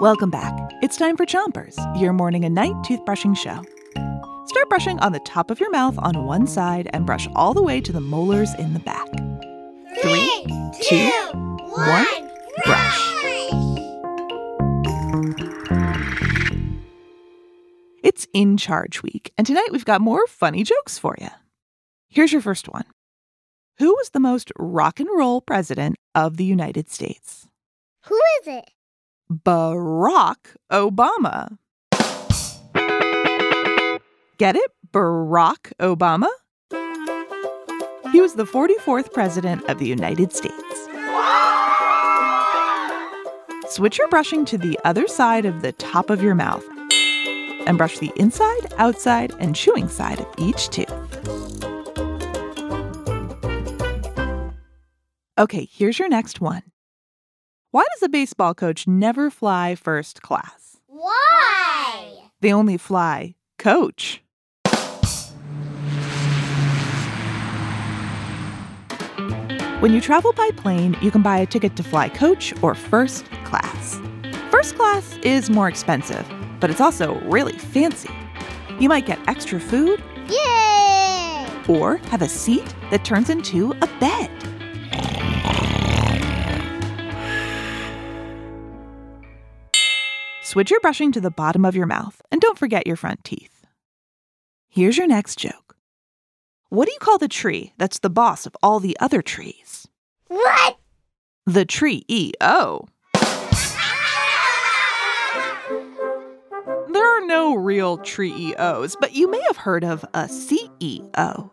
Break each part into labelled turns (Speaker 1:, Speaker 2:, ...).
Speaker 1: Welcome back. It's time for Chompers, your morning and night toothbrushing show. Start brushing on the top of your mouth on one side and brush all the way to the molars in the back. Three, two, one, brush. It's In Charge Week, and tonight we've got more funny jokes for you. Here's your first one Who was the most rock and roll president of the United States?
Speaker 2: Who is it?
Speaker 1: Barack Obama. Get it? Barack Obama? He was the 44th President of the United States. Switch your brushing to the other side of the top of your mouth and brush the inside, outside, and chewing side of each tooth. Okay, here's your next one. Why does a baseball coach never fly first class?
Speaker 2: Why?
Speaker 1: They only fly coach. When you travel by plane, you can buy a ticket to fly coach or first class. First class is more expensive, but it's also really fancy. You might get extra food
Speaker 2: Yay!
Speaker 1: or have a seat that turns into a bed. Switch your brushing to the bottom of your mouth and don't forget your front teeth. Here's your next joke. What do you call the tree that's the boss of all the other trees?
Speaker 2: What?
Speaker 1: The tree EO. There are no real tree EOs, but you may have heard of a CEO.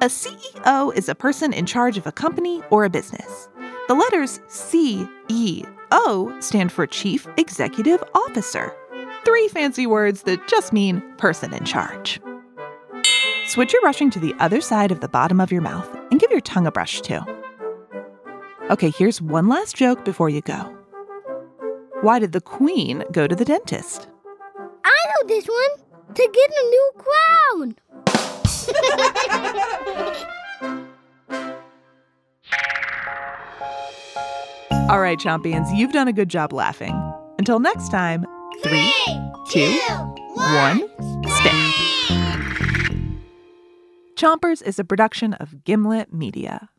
Speaker 1: A CEO is a person in charge of a company or a business. The letters C, E, O stand for Chief Executive Officer. Three fancy words that just mean person in charge. Switch your brushing to the other side of the bottom of your mouth and give your tongue a brush too. Okay, here's one last joke before you go. Why did the Queen go to the dentist?
Speaker 2: I know this one. To get a new crown.
Speaker 1: All right, champions, you've done a good job laughing. Until next time, three, two, one, spit. Chompers is a production of Gimlet Media.